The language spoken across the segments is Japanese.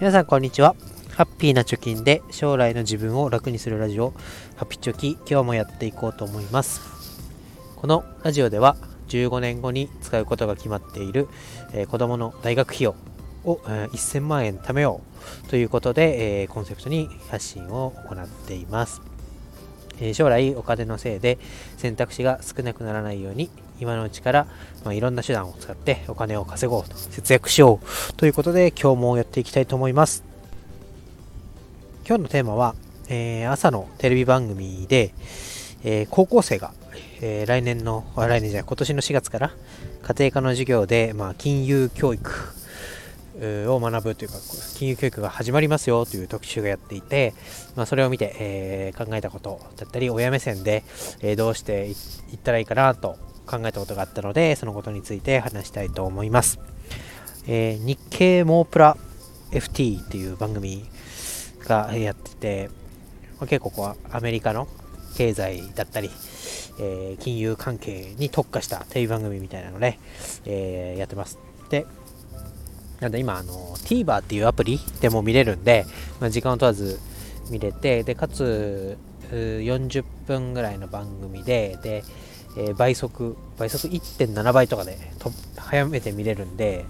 皆さんこんにちは。ハッピーな貯金で将来の自分を楽にするラジオハピチョキ今日もやっていこうと思います。このラジオでは15年後に使うことが決まっている、えー、子供の大学費用を、えー、1000万円貯めようということで、えー、コンセプトに発信を行っています。え将来お金のせいで選択肢が少なくならないように今のうちから、まあ、いろんな手段を使ってお金を稼ごうと節約しようということで今日もやっていきたいと思います。今日のテーマは、えー、朝のテレビ番組で、えー、高校生が、えー、来年の来年じゃない今年の4月から家庭科の授業で、まあ、金融教育を学ぶというか金融教育が始まりますよという特集がやっていて、まあ、それを見て、えー、考えたことだったり親目線で、えー、どうしていったらいいかなと考えたことがあったのでそのことについて話したいと思います、えー、日経モープラ FT っていう番組がやってて、まあ、結構こうアメリカの経済だったり、え金融関係に特化したテレビ番組みたいなので、えやってます。でなんで今、あの、TVer っていうアプリでも見れるんで、まあ、時間を問わず見れて、で、かつ、40分ぐらいの番組で、で、えー、倍速、倍速1.7倍とかでと早めて見れるんで、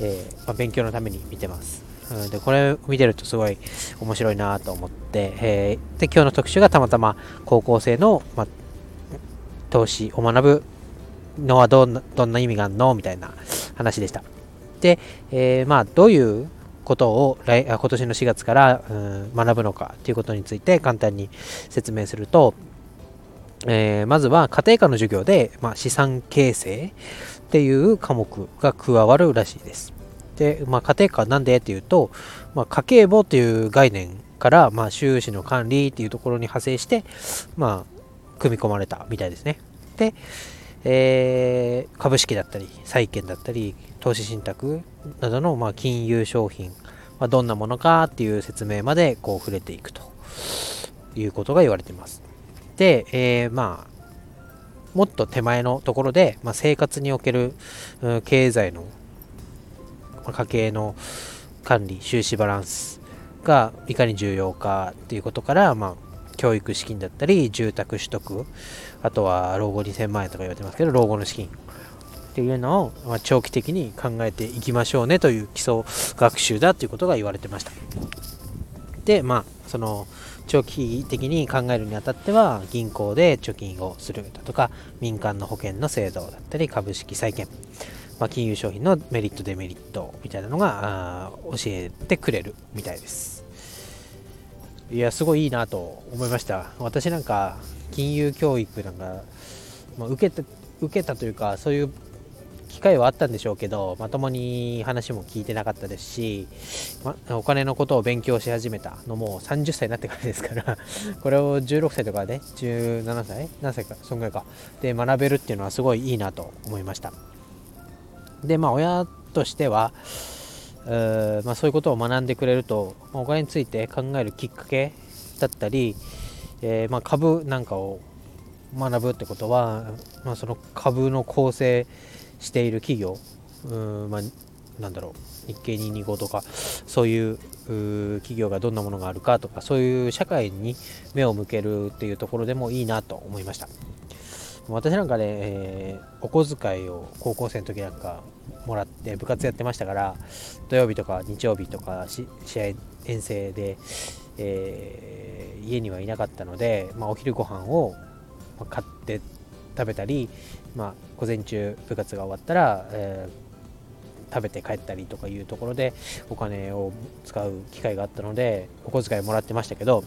えー、まあ、勉強のために見てます。うん、で、これ見てるとすごい面白いなと思って、えー、で、今日の特集がたまたま高校生の、まあ、投資を学ぶのはどんなどんな意味があるのみたいな話でした。で、えー、まあ、どういうことを来今年の4月から、うん、学ぶのかということについて簡単に説明すると、えー、まずは家庭科の授業で、まあ、資産形成っていう科目が加わるらしいです。で、まあ、家庭科なんでっていうと、まあ、家計簿っていう概念から、まあ、収支の管理っていうところに派生して、まあ、組み込まれたみたいですね。で、えー、株式だったり、債券だったり、投資信託などの、まあ、金融商品はどんなものかっていう説明までこう触れていくということが言われています。で、えー、まあ、もっと手前のところで、まあ、生活における、経済の、まあ、家計の管理、収支バランスがいかに重要かっていうことから、まあ、教育資金だったり、住宅取得、あとは老後2000万円とか言われてますけど、老後の資金っていうのを、ま長期的に考えていきましょうねという基礎学習だということが言われてました。で、まあ、その長期的に考えるにあたっては銀行で貯金をするだとか民間の保険の制度だったり株式債券、まあ、金融商品のメリットデメリットみたいなのが教えてくれるみたいです。いやすごいいいなと思いました。私なんか金融教育なんか、まあ、受けた受けたというかそういう機会はあったんでしょうけどまともに話も聞いてなかったですし、ま、お金のことを勉強し始めたのも30歳になってからですから これを16歳とかで17歳何歳かそんぐらいかで学べるっていうのはすごいいいなと思いました。でまあ親としてはまあ、そういうことを学んでくれると、ま、お金について考えるきっかけだったり、えー、まあ、株なんかを学ぶってことは、まあ、その株の構成している企業うん、まあ、なんだろう日経225とかそういう企業がどんなものがあるかとかそういう社会に目を向けるっていうところでもいいなと思いました。私なんかね、えー、お小遣いを高校生の時なんかもらって部活やってましたから土曜日とか日曜日とか試合遠征で、えー、家にはいなかったので、まあ、お昼ご飯を買って食べたり、まあ、午前中部活が終わったら、えー、食べて帰ったりとかいうところでお金を使う機会があったのでお小遣いもらってましたけど、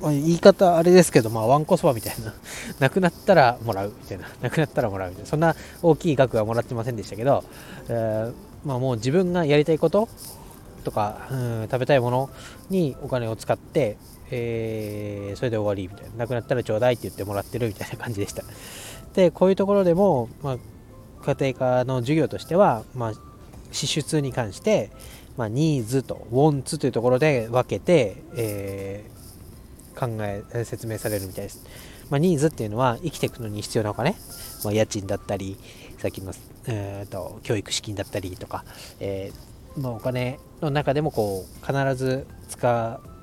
ま、言い方あれですけど、まあ、ワンコそばみたいな なくなったらもらうみたいななくなったらもらうみたいなそんな大きい額はもらってませんでしたけど、えー、まあ、もう自分がやりたいこととか、うん、食べたいものにお金を使ってえー、それで終わりみたいな、なくなったらちょうだいって言ってもらってるみたいな感じでした。で、こういうところでも、まあ、家庭科の授業としては、まあ、支出に関して、まあ、ニーズとウォンツというところで分けて、えー、考え、説明されるみたいです。まあ、ニーズっていうのは生きていくのに必要なお金、まあ、家賃だったり、さっきの、えーと、教育資金だったりとか、えーのお金の中でもこう必ず使う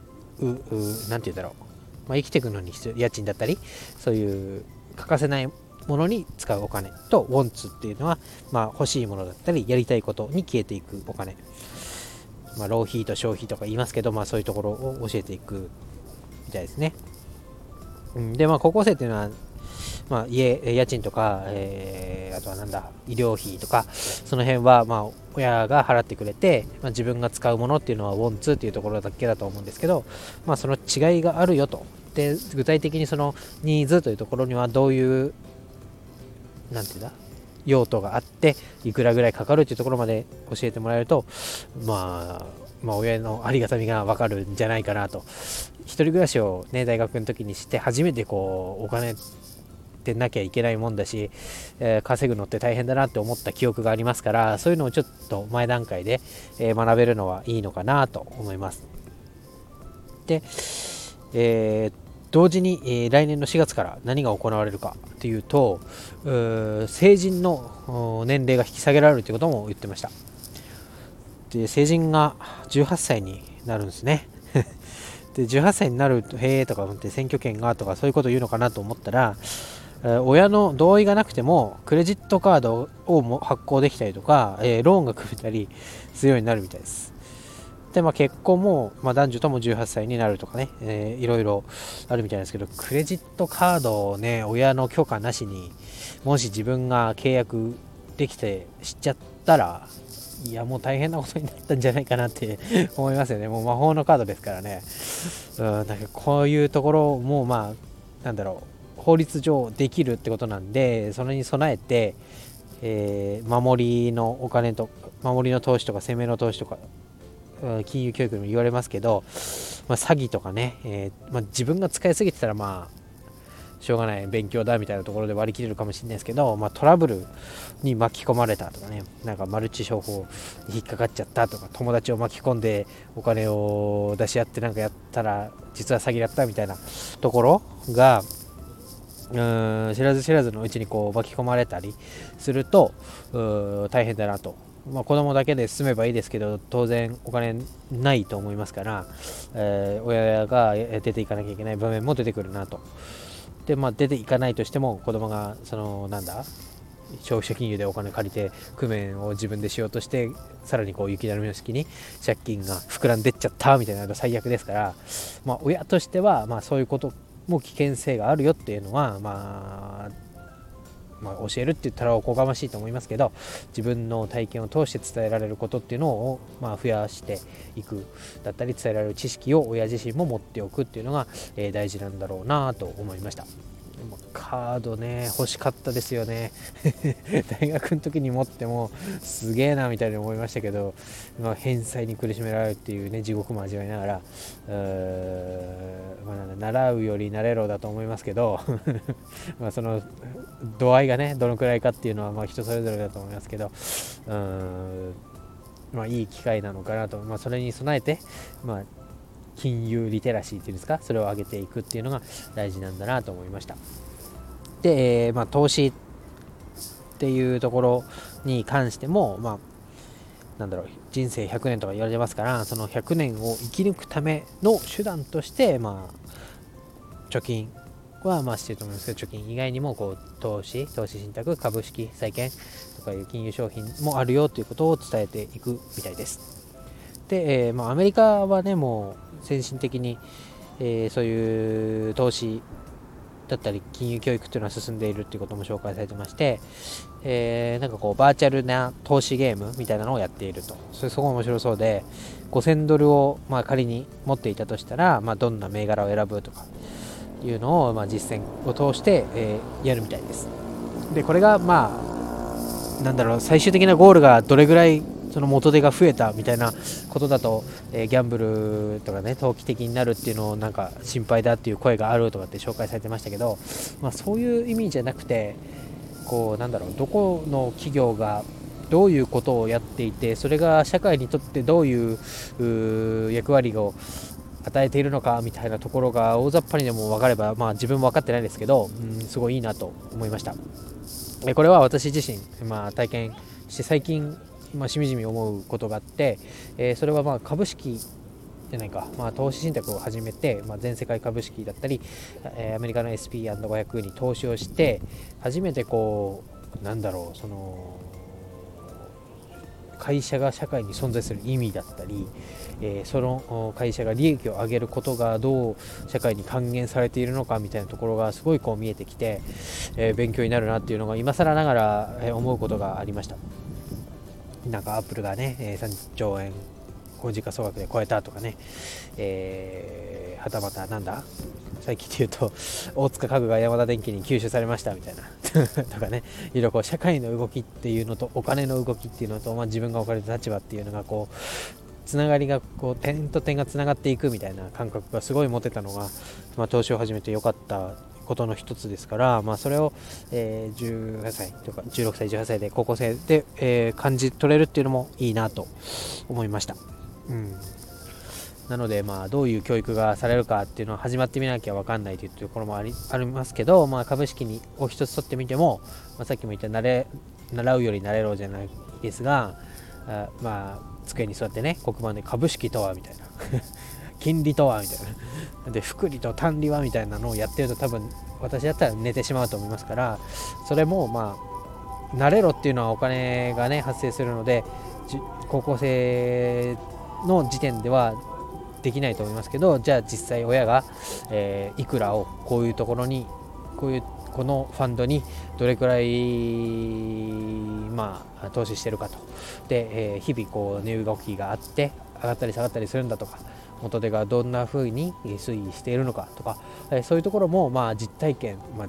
何て言うんだろう、まあ、生きていくのに必要家賃だったりそういう欠かせないものに使うお金とウォンツっていうのは、まあ、欲しいものだったりやりたいことに消えていくお金、まあ、浪費と消費とか言いますけど、まあ、そういうところを教えていくみたいですね、うん、でまあ高校生っていうのはまあ、家、家賃とか、えー、あとはなんだ、医療費とか、その辺は、まあ、親が払ってくれて、まあ、自分が使うものっていうのは、ウォンツーっていうところだけだと思うんですけど、まあ、その違いがあるよと。で、具体的にそのニーズというところには、どういう、なんていうんだ、用途があって、いくらぐらいかかるっていうところまで教えてもらえると、まあ、まあ、親のありがたみがわかるんじゃないかなと。一人暮らしをね、大学の時にして初めてこう、お金ってなきゃいけないもんだし、えー、稼ぐのって大変だなって思った記憶がありますからそういうのをちょっと前段階で、え、学べるのはいいのかなと思います。で、えー、同時に、えー、来年の4月から何が行われるかというと成人の年齢が引き下げられるということも言ってました。で成人が18歳になるんですね。で18歳になると、へえとか思って選挙権がとかそういうこと言うのかなと思ったら、親の同意がなくてもクレジットカードを発行できたりとか、えローンが組めたりするようになるみたいです。で、まあ、結婚も、まあ、男女とも18歳になるとかね、えー、いろいろあるみたいですけど、クレジットカードをね、親の許可なしに、もし自分が契約できて知っちゃったら、いや、もう大変なことになったんじゃないかなって 思いますよね。もう魔法のカードですからね。うん、なんかこういうところも、まあ、なんだろう、法律上できるってことなんでそれに備えて、えー、守りのお金と守りの投資とか攻めの投資とか金融教育でも言われますけど、まあ、詐欺とかね、えー、まあ、自分が使いすぎてたらまあしょうがない勉強だみたいなところで割り切れるかもしれないですけど、まあ、トラブルに巻き込まれたとかねなんかマルチ商法に引っかかっちゃったとか友達を巻き込んでお金を出し合ってなんかやったら実は詐欺だったみたいなところがうん知らず知らずのうちにこう巻き込まれたりすると大変だなと、まあ、子供だけで済めばいいですけど当然お金ないと思いますから、えー、親が出ていかなきゃいけない場面も出てくるなと。で、まあ、出ていかないとしても子供がそのなんだ消費者金融でお金借りて工面を自分でしようとしてさらにこう雪だるみの式に借金が膨らんでっちゃったみたいなのが最悪ですから、まあ、親としてはまあそういうことも危険性があるよっていうのは、まあ、まあ、教えるって言ったらおこがましいと思いますけど自分の体験を通して伝えられることっていうのを、まあ、増やしていくだったり伝えられる知識を親自身も持っておくっていうのが、えー、大事なんだろうなと思いました。カードね、欲しかったですよね。大学の時に持っても、すげえなみたいに思いましたけど、まあ、返済に苦しめられるっていうね、地獄も味わいながら、まあ、習うより慣れろだと思いますけど、まあその度合いがね、どのくらいかっていうのはま人それぞれだと思いますけど、うんまあ、いい機会なのかなと、まあ、それに備えて、まあ、金融リテラシーっていうんですか？それを上げていくっていうのが大事なんだなと思いました。で、えー、まあ、投資っていうところに関しても、まあ、なんだろう人生100年とか言われてますからその100年を生き抜くための手段として、まあ、貯金はまあしてると思いますけど貯金以外にもこう投資投資信託株式債券とかいう金融商品もあるよということを伝えていくみたいです。で、えー、まあ、アメリカはねもう先進的に、えー、そういう投資だったり金融教育っていうのは進んでいるっていうことも紹介されてまして、えー、なんかこうバーチャルな投資ゲームみたいなのをやっていると。それすごい面白そうで5000ドルをまあ仮に持っていたとしたら、まあ、どんな銘柄を選ぶとかいうのをまあ実践を通して、えー、やるみたいです。でこれがまあなんだろう最終的なゴールがどれぐらいその元手が増えたみたいなことだと、えー、ギャンブルとかね投機的になるっていうのをなんか心配だっていう声があるとかって紹介されてましたけど、まあ、そういう意味じゃなくてこうなんだろうどこの企業がどういうことをやっていてそれが社会にとってどういう役割を与えているのかみたいなところが大雑把にでも分かれば、まあ、自分も分かってないですけど、うん、すごいいいなと思いました。これは私自身、まあ、体験して最近まあ、しみじみ思うことがあって、えー、それはまあ株式じゃないか、まあ、投資信託を始めて、まあ、全世界株式だったり、えー、アメリカの SP&500 に投資をして初めてこうなんだろうその会社が社会に存在する意味だったり、えー、その会社が利益を上げることがどう社会に還元されているのかみたいなところがすごいこう見えてきて、えー、勉強になるなっていうのが今更ながら思うことがありました。なんかアップルがね3兆円公時価総額で超えたとかね、えー、はたまたなんだ？最近で言うと大塚家具が山田電機に吸収されましたみたいな とかねいろいろこう社会の動きっていうのとお金の動きっていうのと、まあ、自分が置かれた立場っていうのがこうつながりがこう点と点がつながっていくみたいな感覚がすごい持てたのが、まあ、投資を始めてよかったことの一つですから、まあ、それを、えー、18歳とか16歳18歳で高校生で、えー、感じ取れるっていうのもいいなと思いました。うん。なので、まあ、どういう教育がされるかっていうのは始まってみなきゃ分かんないというところもありありますけど、まあ、株式にを一つ取ってみても、まあ、さっきも言った慣れ習うより慣れろじゃないですがあまあ机に座ってね黒板で株式とはみたいな。金利とはみたいな。で福利と単利はみたいなのをやってると多分私だったら寝てしまうと思いますからそれもまあ慣れろっていうのはお金がね発生するので高校生の時点ではできないと思いますけどじゃあ実際親が、えー、いくらをこういうところにこういうこのファンドにどれくらい、まあ、投資してるかと。で、えー、日々こう値動きがあって上がったり下がったりするんだとか元手がどんな風に推移しているのかとか、そういうところも、まあ、実体験、まあ、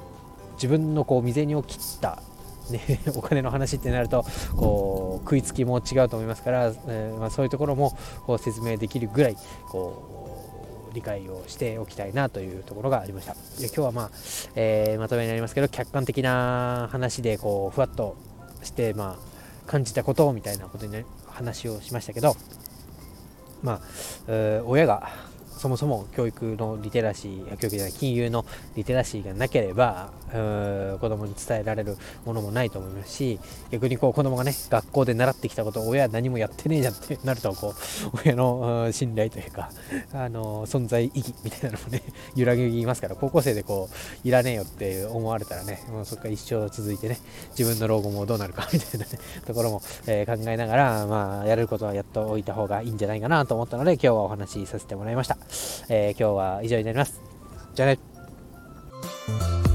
自分のこう未然を切ったね、お金の話ってなるとこう食いつきも違うと思いますから、えー、まあ、そういうところもこう説明できるぐらいこう理解をしておきたいなというところがありました。今日は、まあえー、まとめになりますけど客観的な話でこうふわっとして、まあ、感じたことみたいなことに、ね、話をしましたけど、まあ、えー、親がそもそも教育のリテラシー、教育じゃない、金融のリテラシーがなければ、子供に伝えられるものもないと思いますし、逆にこう子供がね、学校で習ってきたことを親は何もやってねえじゃんってなると、こう、親の信頼というか、あの、存在意義みたいなのもね、揺らぎますから、高校生でこう、いらねえよって思われたらね、もうそこから一生続いてね、自分の老後もどうなるかみたいな、ね、ところも、えー、考えながら、まあ、やれることはやっておいた方がいいんじゃないかなと思ったので、今日はお話しさせてもらいました。えー、今日は以上になります。じゃあね。